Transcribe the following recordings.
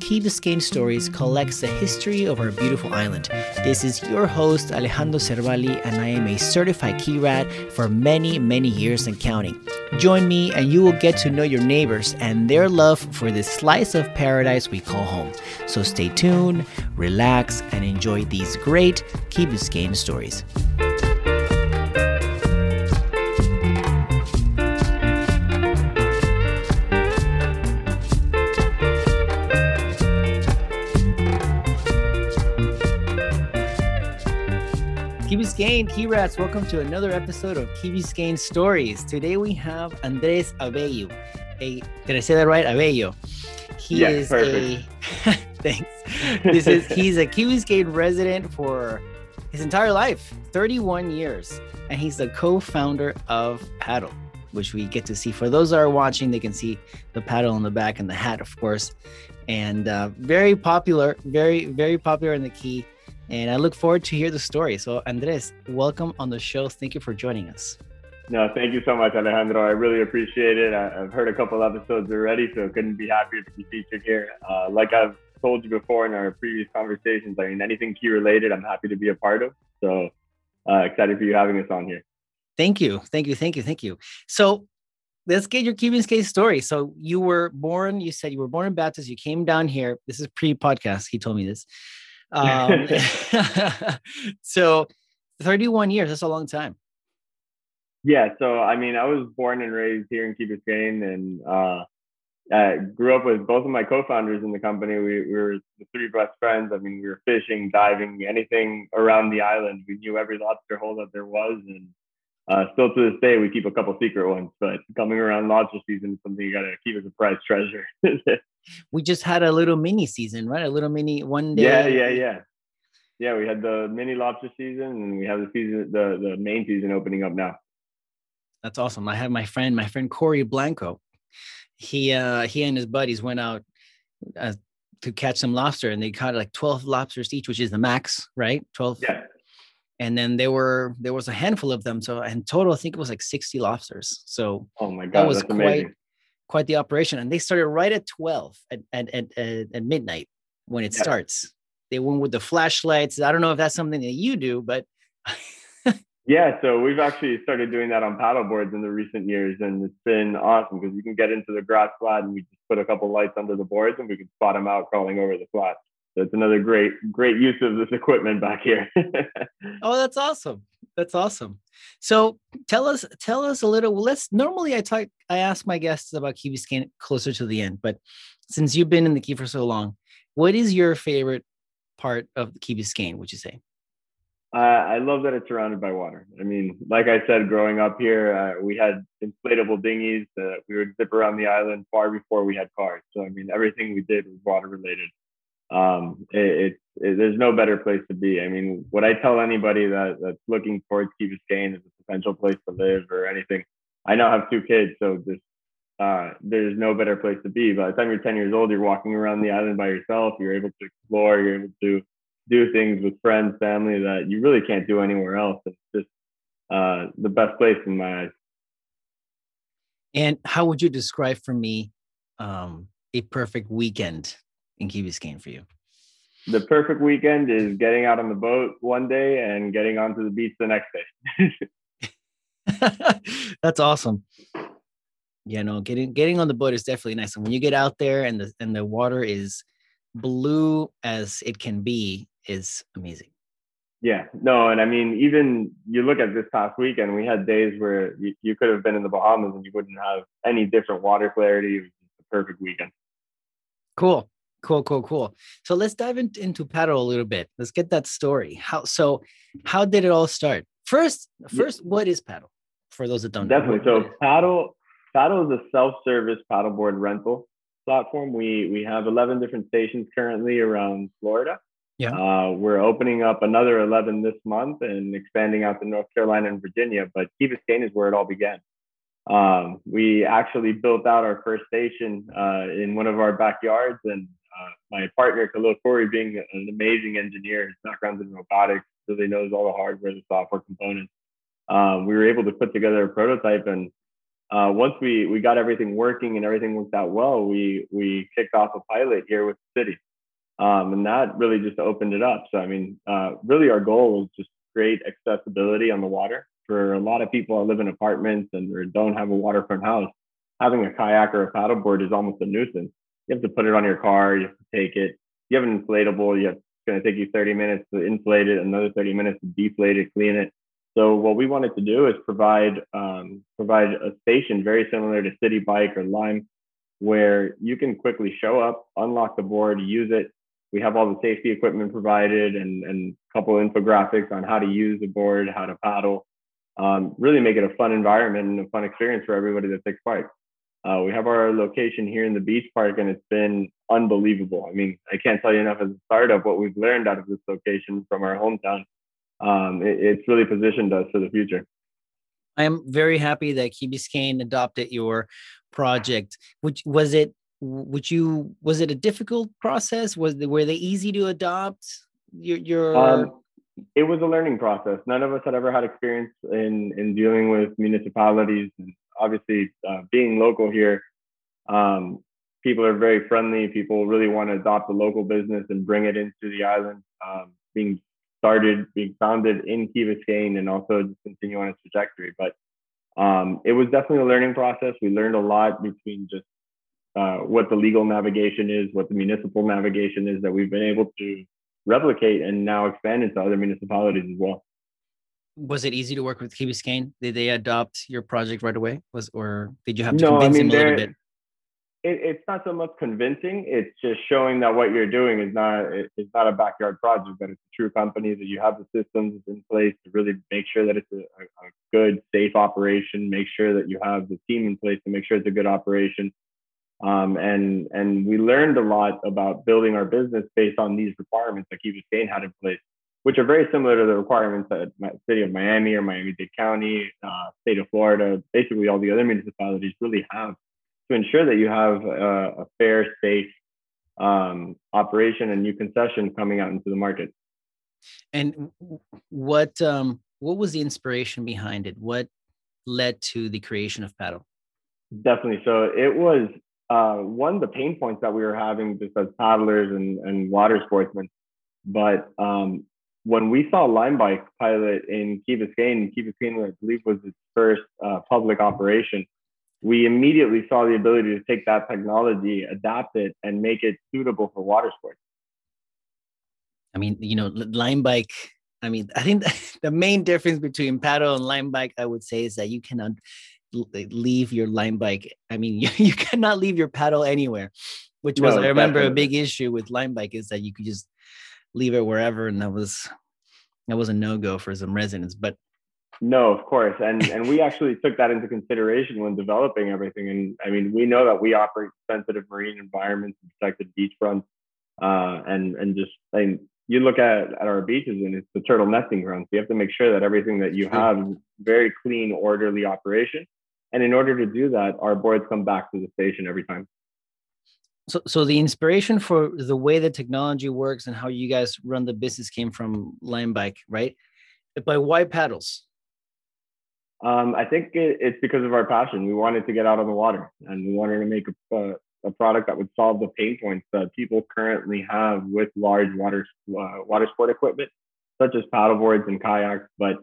Key Biscayne Stories collects the history of our beautiful island. This is your host, Alejandro Cervali, and I am a certified key rat for many, many years and counting. Join me, and you will get to know your neighbors and their love for this slice of paradise we call home. So stay tuned, relax, and enjoy these great Key Biscayne stories. Biscayne, Key Rats, welcome to another episode of Key Biscayne Stories. Today we have Andres Abello. A, did I say that right? Abello. He Yeah, is perfect. a thanks. This is he's a Key Biscayne resident for his entire life, 31 years, and he's the co-founder of Paddle, which we get to see. For those that are watching, they can see the paddle on the back and the hat, of course, and uh, very popular, very very popular in the Key and I look forward to hear the story. So, Andres, welcome on the show. Thank you for joining us. No, thank you so much, Alejandro. I really appreciate it. I, I've heard a couple episodes already, so couldn't be happier to be featured here. Uh, like I've told you before in our previous conversations, I mean, anything key related, I'm happy to be a part of. So uh, excited for you having us on here. Thank you, thank you, thank you, thank you. So, let's get your Key Biscayne story. So, you were born. You said you were born in Baptist. You came down here. This is pre-podcast. He told me this. Um, so, 31 years. That's a long time. Yeah, so I mean, I was born and raised here in Key Biscayne and uh, I grew up with both of my co-founders in the company. We, we were the three best friends. I mean, we were fishing, diving, anything around the island. We knew every lobster hole that there was, and uh, still to this day, we keep a couple secret ones. But coming around lobster season is something you got to keep as a prized treasure. We just had a little mini season, right? A little mini one day. yeah, yeah, yeah. Yeah, we had the mini lobster season, and we have the season, the the main season opening up now. That's awesome. I have my friend, my friend Corey Blanco. He uh he and his buddies went out uh, to catch some lobster and they caught like 12 lobsters each, which is the max, right? 12. Yeah, And then there were there was a handful of them. So in total, I think it was like 60 lobsters. So Oh my god, that was quite amazing. quite the operation. And they started right at 12 at at at, at, midnight when it Yeah. starts. They went with the flashlights. I don't know if that's something that you do, but Yeah, so we've actually started doing that on paddle boards in the recent years, and it's been awesome because you can get into the grass flat and we just put a couple lights under the boards and we can spot them out crawling over the flat. It's another great, great use of this equipment back here. Oh, that's awesome. That's awesome. So tell us, tell us a little. Let's normally I talk, I ask my guests about Key Biscayne closer to the end, but since you've been in the Key for so long, what is your favorite part of the Key Biscayne? Would you say? Uh, I love that it's surrounded by water. I mean, like I said, growing up here, uh, we had inflatable dinghies that we would zip around the island far before we had cars. So I mean, everything we did was water related. Um, it, it, it- there's no better place to be. I mean, what I tell anybody that that's looking towards Key Biscayne as a potential place to live or anything, I now have two kids, so this uh, there's no better place to be. By the time you're 10 years old, you're walking around the island by yourself. You're able to explore. You're able to do things with friends, family that you really can't do anywhere else. It's just uh, the best place in my eyes. And how would you describe for me um, a perfect weekend in Key Biscayne for you? The perfect weekend is getting out on the boat one day and getting onto the beach the next day. That's awesome. Yeah, no, getting getting on the boat is definitely nice. And when you get out there and the and the water is blue as it can be, is amazing. Yeah, no, and I mean, even you look at this past weekend, we had days where you, you could have been in the Bahamas and you wouldn't have any different water clarity. It was just a perfect weekend. Cool, cool, cool, cool. So let's dive in, into paddle a little bit. Let's get that story. How so? How did it all start? First, first, what is paddle? For those that don't know. Definitely. What- So paddle paddle is a self-service paddleboard rental platform. We we have 11 different stations currently around Florida. Yeah. Uh, we're opening up another 11 this month and expanding out to North Carolina and Virginia. But Key Biscayne is where it all began. Um, we actually built out our first station uh, in one of our backyards, and uh, my partner Khalil Khoury, being an amazing engineer, his background in robotics, really knows all the hardware, the software components. Um, we were able to put together a prototype, and uh, once we we got everything working and everything worked out well, we we kicked off a pilot here with the city, um, and that really just opened it up. So I mean, uh, really our goal was just create accessibility on the water for a lot of people that live in apartments and don't have a waterfront house. Having a kayak or a paddleboard is almost a nuisance. You have to put it on your car. You have to take it. You have an inflatable. You have, it's going to take you 30 minutes to inflate it, another 30 minutes to deflate it, clean it. So what we wanted to do is provide um, provide a station very similar to Citi Bike or Lime, where you can quickly show up, unlock the board, use it. We have all the safety equipment provided and and a couple infographics on how to use the board, how to paddle. Um, really make it a fun environment and a fun experience for everybody that takes part. Uh, we have our location here in the beach park, and it's been unbelievable. I mean, I can't tell you enough as a startup what we've learned out of this location from our hometown um, it, it's really positioned us for the future. I am very happy that Key Biscayne adopted your project. Which was it? Would you was it a difficult process? Was were they easy to adopt? Your, your... Um, it was a learning process. None of us had ever had experience in in dealing with municipalities, and obviously uh, being local here, um, people are very friendly. People really want to adopt a local business and bring it into the island. Um, being started being founded in Key Biscayne and also just continue on its trajectory. But um, it was definitely a learning process. We learned a lot between just uh, what the legal navigation is, what the municipal navigation is that we've been able to replicate and now expand into other municipalities as well. Was it easy to work with Key Biscayne? Did they adopt your project right away? Was or did you have to no, convince I mean, them a little bit? it, it's not so much convincing. It's just showing that what you're doing is not it's not a backyard project, but it's a true company that you have the systems in place to really make sure that it's a, a good, safe operation. Make sure that you have the team in place to make sure it's a good operation. Um, and and we learned a lot about building our business based on these requirements that Key Biscayne had in place, which are very similar to the requirements that my city of Miami or Miami-Dade County, uh, state of Florida, basically all the other municipalities really have to ensure that you have a, a fair, safe um, operation and new concession coming out into the market. And what um, what was the inspiration behind it? What led to the creation of Paddle? Definitely. So it was uh, one of the pain points that we were having just as paddlers and, and water sportsmen. But um, when we saw Lime Bike pilot in Key Biscayne, Key Biscayne, I believe, was its first uh, public operation we immediately saw the ability to take that technology, adapt it, and make it suitable for water sports. I mean, you know, Lime Bike. I mean, I think the main difference between paddle and Lime Bike, I would say, is that you cannot leave your Lime Bike. I mean, you, you cannot leave your paddle anywhere, which was, no, I remember, definitely. a big issue with Lime Bike is that you could just leave it wherever, and that was that was a no go for some residents. But no, of course, and and we actually took that into consideration when developing everything. And I mean, we know that we operate sensitive marine environments, protected beachfronts, uh, and and just I mean, you look at at our beaches and it's the turtle nesting grounds. So you have to make sure that everything that you have is very clean, orderly operation. And in order to do that, our boards come back to the station every time. So, so the inspiration for the way the technology works and how you guys run the business came from Lime Bike, right? But why paddles? Um, I think it, it's because of our passion. We wanted to get out on the water and we wanted to make a, a product that would solve the pain points that people currently have with large water uh, water sport equipment, such as paddleboards and kayaks. But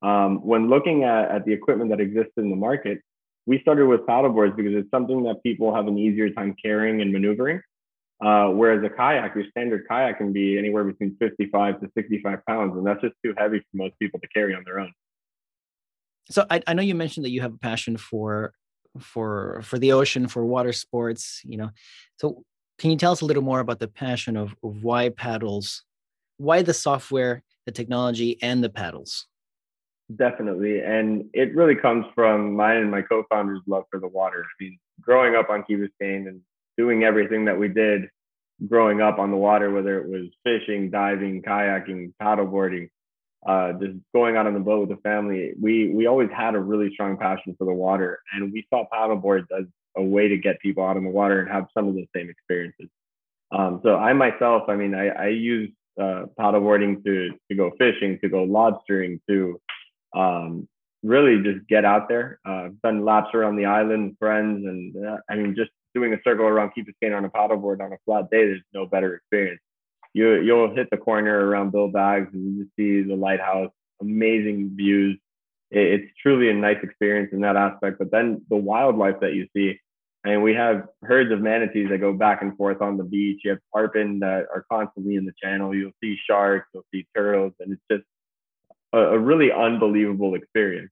um, when looking at, at the equipment that exists in the market, we started with paddleboards because it's something that people have an easier time carrying and maneuvering. Uh, whereas a kayak, your standard kayak can be anywhere between 55 to 65 pounds, and that's just too heavy for most people to carry on their own. So I, I know you mentioned that you have a passion for for for the ocean for water sports you know. So can you tell us a little more about the passion of, of why paddles why the software the technology and the paddles definitely. And it really comes from mine and my co-founder's love for the water. I mean growing up on key biscayne and doing everything that we did growing up on the water whether it was fishing diving kayaking paddleboarding uh, just going out on the boat with the family, we we always had a really strong passion for the water, and we saw paddleboards as a way to get people out on the water and have some of the same experiences. Um, so I myself, I mean, I, I use uh, paddleboarding to to go fishing, to go lobstering, to um, really just get out there. Uh, done laps around the island, friends, and uh, I mean, just doing a circle around Key Biscayne on a paddleboard on a flat day. There's no better experience. You you'll hit the corner around Bill Baggs and you see the lighthouse, amazing views. It, it's truly a nice experience in that aspect. But then the wildlife that you see, I mean, we have herds of manatees that go back and forth on the beach. You have tarpon that are constantly in the channel. You'll see sharks, you'll see turtles, and it's just a, a really unbelievable experience.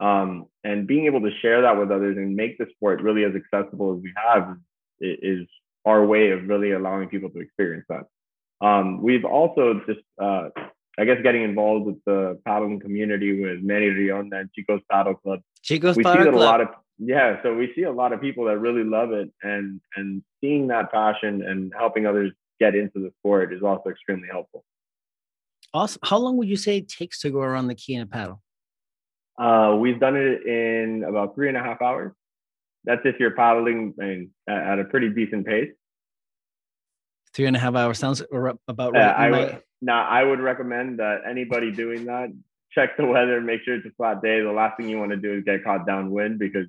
Um, and being able to share that with others and make the sport really as accessible as we have is, is our way of really allowing people to experience that. Um, we've also just, uh, I guess, getting involved with the paddling community with Manny Rionda and Chico's Paddle Club. Chico's we Paddle see Club. a lot of yeah, so we see a lot of people that really love it, and and seeing that passion and helping others get into the sport is also extremely helpful. Awesome. How long would you say it takes to go around the key in a paddle? Uh, we've done it in about three and a half hours. That's if you're paddling I mean, at a pretty decent pace. Three and a half hours sounds about Yeah, right. I in my- would. Now, I would recommend that anybody doing that check the weather, make sure it's a flat day. The last thing you want to do is get caught downwind because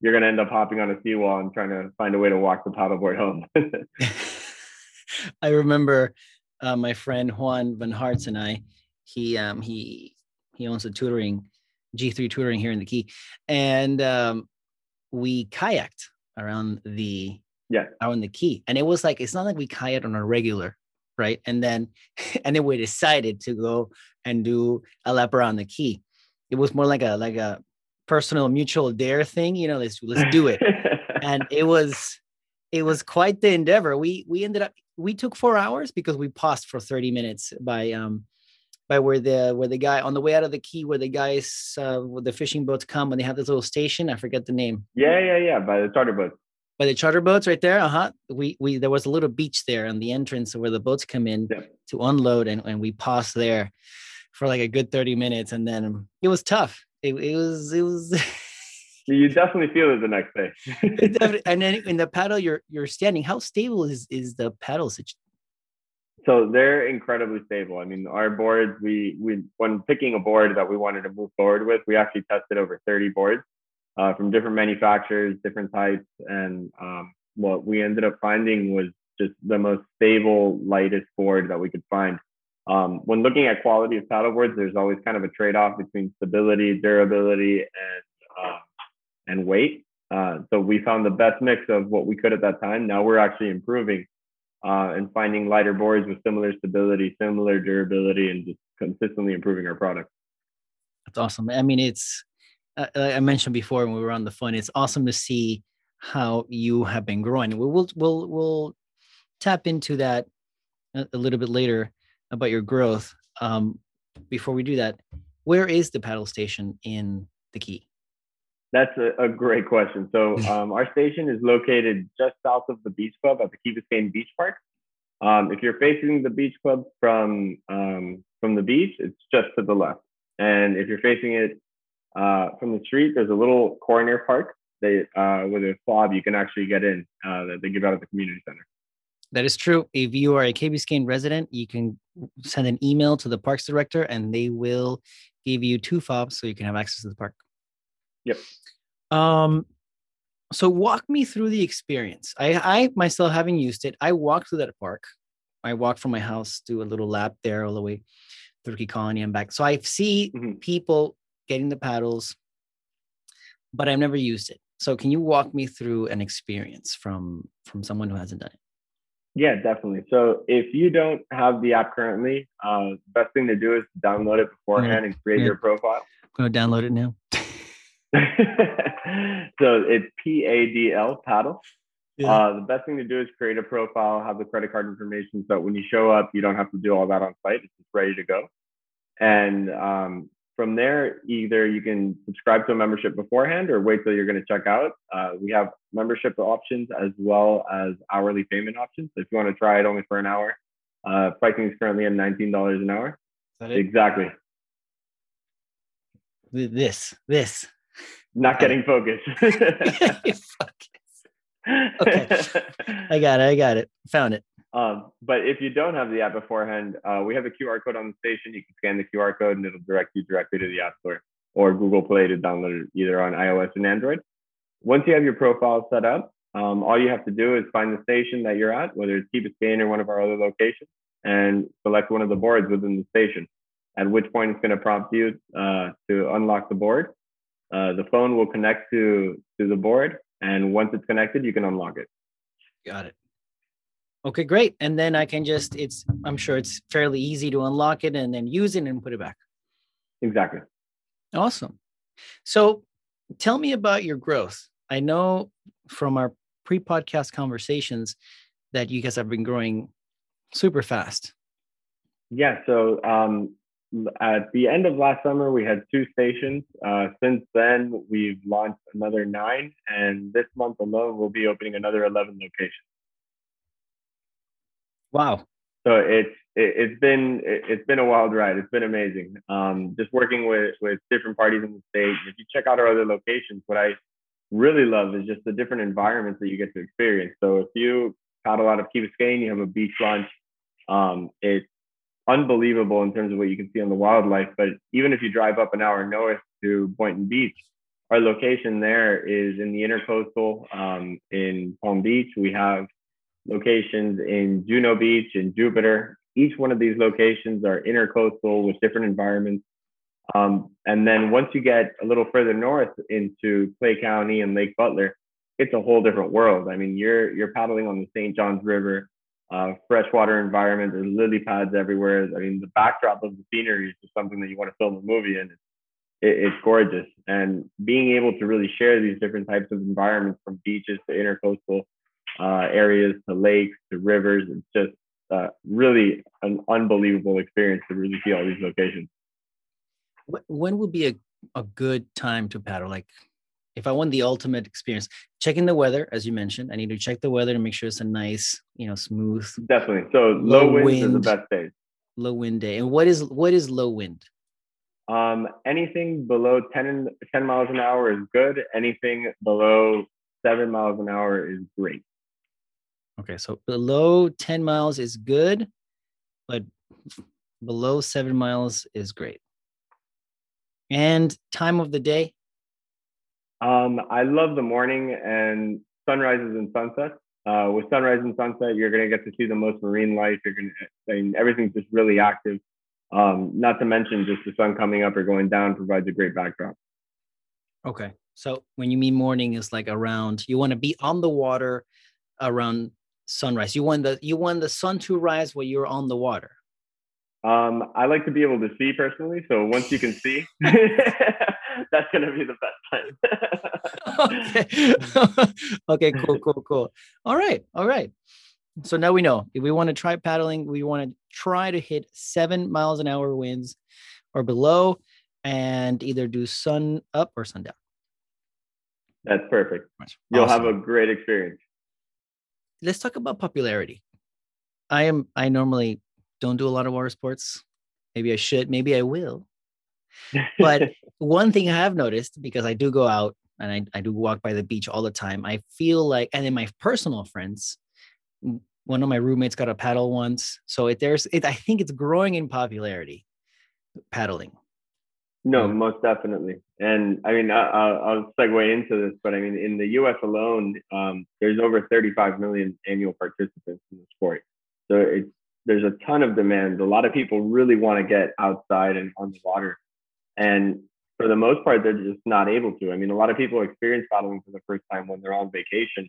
you're going to end up hopping on a seawall and trying to find a way to walk the paddleboard home. I remember uh, my friend Juan Van Hartz and I. He um, he he owns a tutoring G3 tutoring here in the Key, and um, we kayaked around the Yeah. around the Key, and it was like it's not like we kayaked on a regular, right? And then and then we decided to go and do a lap around the Key. It was more like a like a personal mutual dare thing, you know. Let's let's do it and it was it was quite the endeavor we we ended up we took four hours because we paused for 30 minutes by um by where the where the guy on the way out of the key where the guys uh the fishing boats come when they have this little station i forget the name yeah, yeah, yeah. By the charter boat. by the charter boats right there uh-huh we we there was a little beach there on the entrance where the boats come in Yeah. to unload and, and we paused there for like a good 30 minutes and then it was tough it, it was it was You definitely feel it the next day. And then in the paddle you're you're standing how stable is is the paddle situation so they're incredibly stable. I mean, our boards, we we when picking a board that we wanted to move forward with, we actually tested over 30 boards uh, from different manufacturers, different types, and um, what we ended up finding was just the most stable, lightest board that we could find. Um, when looking at quality of paddle boards, there's always kind of a trade-off between stability, durability, and uh, and weight. Uh, so we found the best mix of what we could at that time. Now we're actually improving uh, and finding lighter boards with similar stability, similar durability, and just consistently improving our product. That's awesome. I mean, it's uh, like I mentioned before when we were on the phone. It's awesome to see how you have been growing. We will we'll we'll tap into that a, a little bit later about your growth. Um, before we do that, where is the paddle station in the key? That's a, a great question. So um, our station is located just south of the beach club at the Key Biscayne Beach Park. Um, if you're facing the beach club from um, from the beach, it's just to the left. And if you're facing it uh, from the street, there's a little corner park they, uh, with a fob you can actually get in uh, that they give out at the community center. That is true. If you are a Key Biscayne resident, you can send an email to the parks director and they will give you two fobs so you can have access to the park. Yep. Um, so walk me through the experience. I, I myself haven't used it, I walked through that park. I walked from my house, do a little lap there all the way through Key Colony and back. So I see Mhm. people getting the paddles, but I've never used it. So can you walk me through an experience from from someone who hasn't done it? Yeah, definitely. So if you don't have the app currently, uh, best thing to do is download it beforehand and create yeah. your profile. I'm gonna download it now. so it's P A D L paddle. Yeah. Uh, the best thing to do is create a profile, have the credit card information, so when you show up, you don't have to do all that on site. It's just ready to go. And um, from there, either you can subscribe to a membership beforehand or wait till you're going to check out. Uh, we have membership options as well as hourly payment options. So if you want to try it only for an hour, uh, pricing is currently at $19 an hour. Is that it? Exactly. This, this. Not getting focus. Fuck. Okay. I got it. I got it. Found it. Um, but if you don't have the app beforehand, uh, we have a QR code on the station. You can scan the QR code and it'll direct you directly to the app store. or Google Play to download it either on iOS and Android. Once you have your profile set up, um, all you have to do is find the station that you're at, whether it's Key Biscayne or one of our other locations, and select one of the boards within the station. At which point it's going to prompt you uh, to unlock the board. Uh, the phone will connect to to the board, and once it's connected, you can unlock it. Got it. Okay, great. And then I can just it's I'm sure it's fairly easy to unlock it and then use it and put it back. Exactly. Awesome. So tell me about your growth. I know from our pre-podcast conversations that you guys have been growing super fast. Yeah. So um, at the end of last summer, we had two stations. Uh, since then, we've launched another nine, and this month alone, we'll be opening another 11 locations. Wow. So it's it, has been it, has been a wild ride. It's been amazing. Um, just working with with different parties in the state. If you check out our other locations, what I really love is just the different environments that you get to experience. So if you paddle out of Key Biscayne, you have a beach lunch. Um, it's unbelievable in terms of what you can see on the wildlife. But even if you drive up an hour north to Boynton Beach, our location there is in the intercoastal um, in Palm Beach. We have locations in Juno Beach and Jupiter. Each one of these locations are intercoastal with different environments. Um, and then once you get a little further north into Clay County and Lake Butler, it's a whole different world. I mean, you're you're paddling on the St. Johns River, uh, freshwater environment. There's lily pads everywhere. I mean, the backdrop of the scenery is just something that you want to film a movie in. It, it's gorgeous, and being able to really share these different types of environments from beaches to intercoastal uh, areas to lakes to rivers, it's just uh, really an unbelievable experience to really see all these locations. When would be a, a good time to paddle? Like if I want the ultimate experience, checking the weather, as you mentioned, I need to check the weather to make sure it's a nice, you know, smooth. Definitely. So low, low wind, wind is the best day. Low wind day. And what is what is low wind? Um, anything below 10, 10 miles an hour is good. Anything below seven miles an hour is great. Okay, so below 10 miles is good, but below seven miles is great. And time of the day? Um, I love the morning and sunrises and sunsets. Uh, with sunrise and sunset, you're going to get to see the most marine life. You're going to, I mean, everything's just really active. Um, not to mention just the sun coming up or going down provides a great backdrop. Okay. So when you mean morning is like around, you want to be on the water around sunrise. You want the you want the sun to rise while you're on the water. Um, I like to be able to see personally. So once you can see, that's going to be the best time. okay. okay. Cool. Cool. Cool. All right. All right. So now we know if we want to try paddling, we want to try to hit seven miles an hour winds or below, and either do sun up or sun down. That's perfect. You'll have a great experience. Let's talk about popularity. I am. I normally don't do a lot of water sports. Maybe I should, maybe I will. But one thing I have noticed because I do go out and I, I do walk by the beach all the time, I feel like, and then my personal friends, one of my roommates got a paddle once. So it, there's, it, I think it's growing in popularity, paddling. No, most definitely. And I mean, I, will segue into this, but I mean, in the US alone, um, there's over 35 million annual participants in the sport. So it's there's a ton of demand. A lot of people really want to get outside and on the water. And for the most part, they're just not able to. I mean, a lot of people experience paddling for the first time when they're on vacation.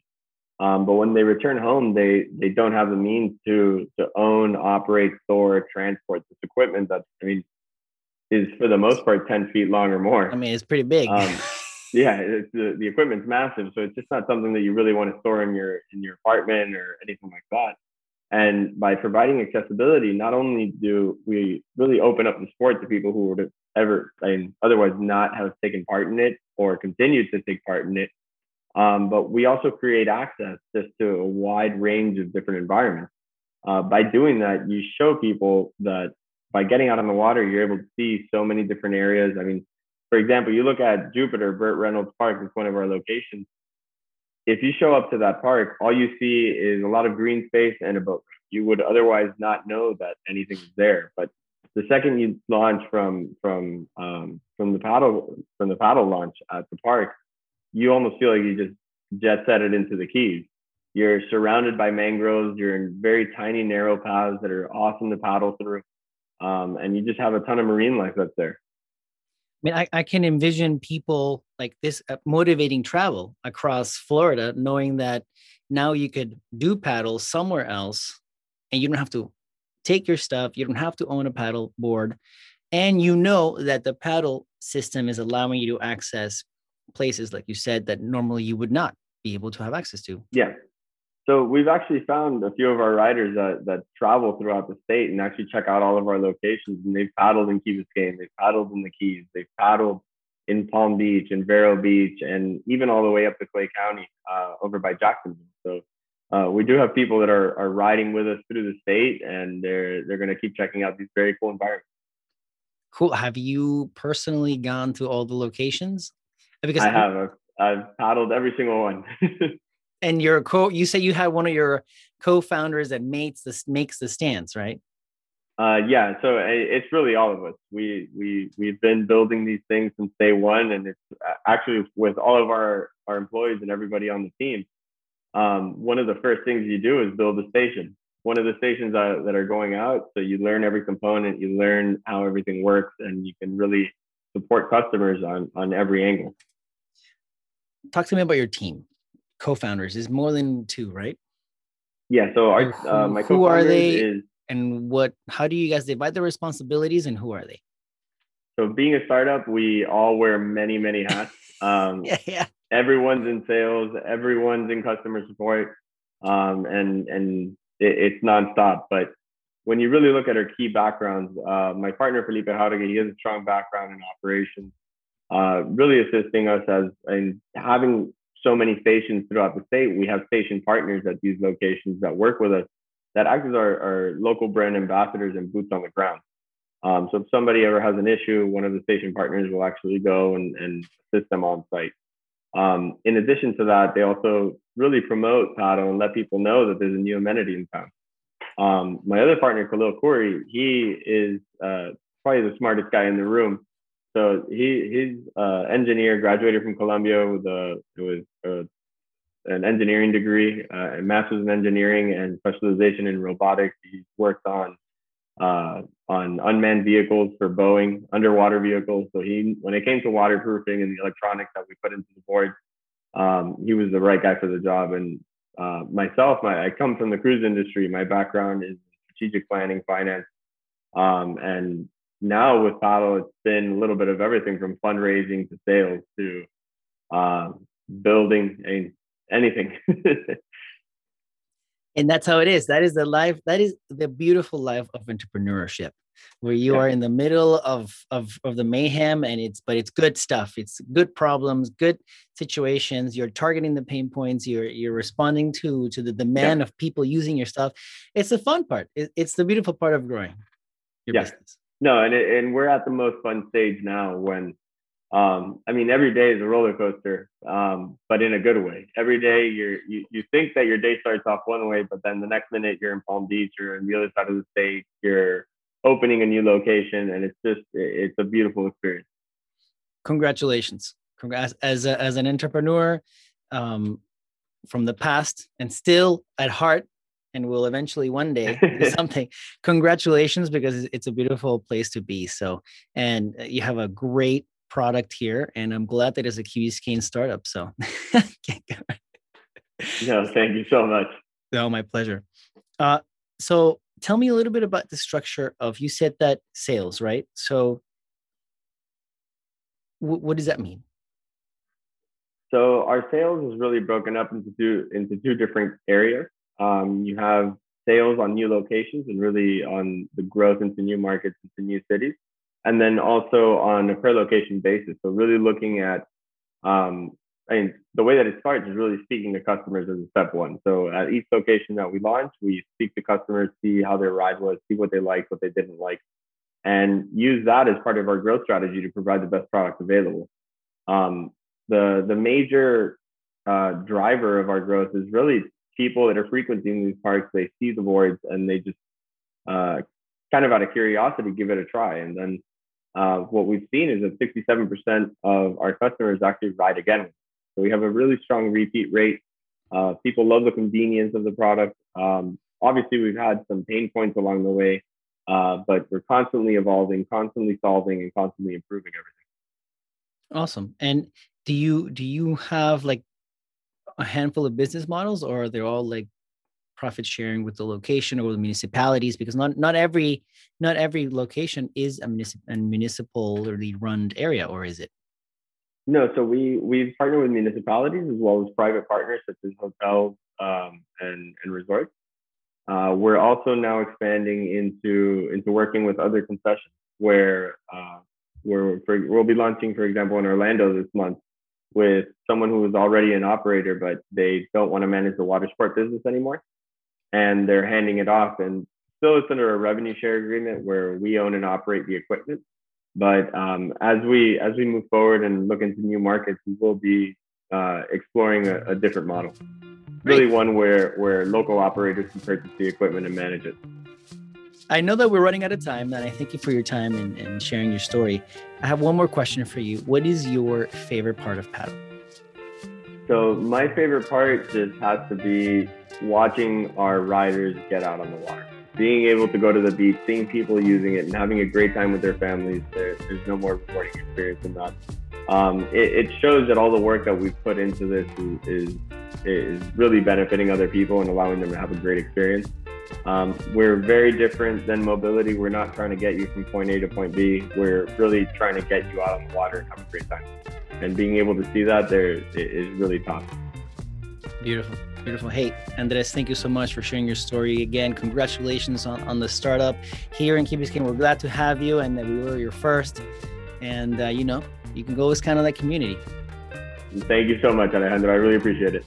Um, but when they return home, they they don't have the means to to own, operate, store, transport this equipment that I mean is for the most part 10 feet long or more. I mean, it's pretty big. Um, yeah, the, the equipment's massive. So it's just not something that you really want to store in your in your apartment or anything like that. And by providing accessibility, not only do we really open up the sport to people who would ever, I mean, otherwise not have taken part in it or continued to take part in it, um, but we also create access just to a wide range of different environments. Uh, by doing that, you show people that by getting out on the water, you're able to see so many different areas. I mean, for example, you look at Jupiter, Burt Reynolds Park is one of our locations if you show up to that park, all you see is a lot of green space and a boat. You would otherwise not know that anything is there. But the second you launch from from um, from the paddle from the paddle launch at the park, you almost feel like you just jet set it into the Keys. You're surrounded by mangroves. You're in very tiny, narrow paths that are awesome to paddle through, um, and you just have a ton of marine life up there. I mean, I, I can envision people like this uh, motivating travel across Florida, knowing that now you could do paddle somewhere else and you don't have to take your stuff, you don't have to own a paddle board, and you know that the paddle system is allowing you to access places, like you said, that normally you would not be able to have access to. Yeah. So we've actually found a few of our riders that, that travel throughout the state and actually check out all of our locations. And they've paddled in Key Biscayne, they've paddled in the Keys, they've paddled in Palm Beach and Vero Beach, and even all the way up to Clay County uh, over by Jacksonville. So uh, we do have people that are, are riding with us through the state, and they're they're going to keep checking out these very cool environments. Cool. Have you personally gone to all the locations? Because I have. I've, I've paddled every single one. and your co, you say you had one of your co-founders that makes this makes the stance, right? Uh, yeah, so it's really all of us. We we we've been building these things since day one, and it's uh, actually with all of our our employees and everybody on the team. Um, one of the first things you do is build a station. One of the stations that, that are going out, so you learn every component, you learn how everything works, and you can really support customers on on every angle. Talk to me about your team, co-founders. Is more than two, right? Yeah. So our who, uh, my who are they? Is, and what how do you guys divide the responsibilities and who are they so being a startup we all wear many many hats um, yeah, yeah. Everyone's in sales everyone's in customer support um, and and it, it's nonstop but when you really look at our key backgrounds uh, my partner felipe Jauregui, he has a strong background in operations uh, really assisting us as in having so many stations throughout the state we have station partners at these locations that work with us that act as our, our local brand ambassadors and boots on the ground. Um, so if somebody ever has an issue, one of the station partners will actually go and, and assist them on site. Um, in addition to that, they also really promote paddle and let people know that there's a new amenity in town. Um, my other partner, Khalil Khoury, he is uh, probably the smartest guy in the room. So he he's uh, engineer, graduated from Columbia with a with a an engineering degree, uh, a master's in engineering and specialization in robotics. He's worked on uh, on unmanned vehicles for Boeing, underwater vehicles. So he, when it came to waterproofing and the electronics that we put into the board, um, he was the right guy for the job. And uh, myself, my, I come from the cruise industry. My background is strategic planning, finance, um, and now with Paddle, it's been a little bit of everything from fundraising to sales to uh, building a anything. and that's how it is. That is the life. That is the beautiful life of entrepreneurship, where you yeah. are in the middle of, of of the mayhem, and it's but it's good stuff. It's good problems, good situations. You're targeting the pain points. You're you're responding to to the demand yeah. of people using your stuff. It's the fun part. It, it's the beautiful part of growing your yeah. business. No, and it, and we're at the most fun stage now when um, I mean, every day is a roller coaster, um, but in a good way. Every day you're, you, you think that your day starts off one way, but then the next minute you're in Palm Beach or on the other side of the state, you're opening a new location and it's just, it's a beautiful experience. Congratulations. Congrats as, a, as an entrepreneur um, from the past and still at heart and will eventually one day do something. Congratulations because it's a beautiful place to be. So, and you have a great product here, and I'm glad that it's a Biscayne startup. So, no, thank you so much. No, my pleasure. Uh, so, tell me a little bit about the structure of. You said that sales, right? So, w- what does that mean? So, our sales is really broken up into two into two different areas. Um, you have sales on new locations and really on the growth into new markets, into new cities and then also on a per location basis. So really looking at, um, I mean, the way that it starts is really speaking to customers as a step one. So at each location that we launch, we speak to customers, see how their ride was, see what they liked, what they didn't like, and use that as part of our growth strategy to provide the best product available. Um, the the major uh, driver of our growth is really people that are frequenting these parks. They see the boards and they just uh, kind of out of curiosity, give it a try. And then uh, what we've seen is that 67% of our customers actually ride again. So we have a really strong repeat rate. Uh, people love the convenience of the product. Um, obviously, we've had some pain points along the way, uh, but we're constantly evolving, constantly solving, and constantly improving everything. Awesome. And do you do you have like a handful of business models, or are they all like profit sharing with the location or the municipalities? Because not not every not every location is a, municip- a municipally run area, or is it? No, so we we've partnered with municipalities as well as private partners such as hotels um, and and resorts. Uh, we're also now expanding into into working with other concessions where uh, for, we'll be launching, for example, in Orlando this month with someone who is already an operator, but they don't want to manage the water sport business anymore, and they're handing it off. And still, it's under a revenue share agreement where we own and operate the equipment. But um, as we as we move forward and look into new markets, we will be uh, exploring a, a different model really one where where local operators can purchase the equipment and manage it. I know that we're running out of time, and I thank you for your time and, and sharing your story. I have one more question for you. What is your favorite part of paddle? So my favorite part just has to be watching our riders get out on the water. Being able to go to the beach, seeing people using it, and having a great time with their families. There, there's no more rewarding experience than that. Um, it, it, shows that all the work that we've put into this is, is is really benefiting other people and allowing them to have a great experience. Um, we're very different than mobility. We're not trying to get you from point A to point B. We're really trying to get you out on the water and have a great time. And being able to see that there is really top. Beautiful. Beautiful. Hey, Andres, thank you so much for sharing your story. Again, congratulations on, on the startup here in Key Biscayne. We're glad to have you and that we were your first. And, uh, you know, you can go as kind of like community. Thank you so much, Alejandro. I really appreciate it.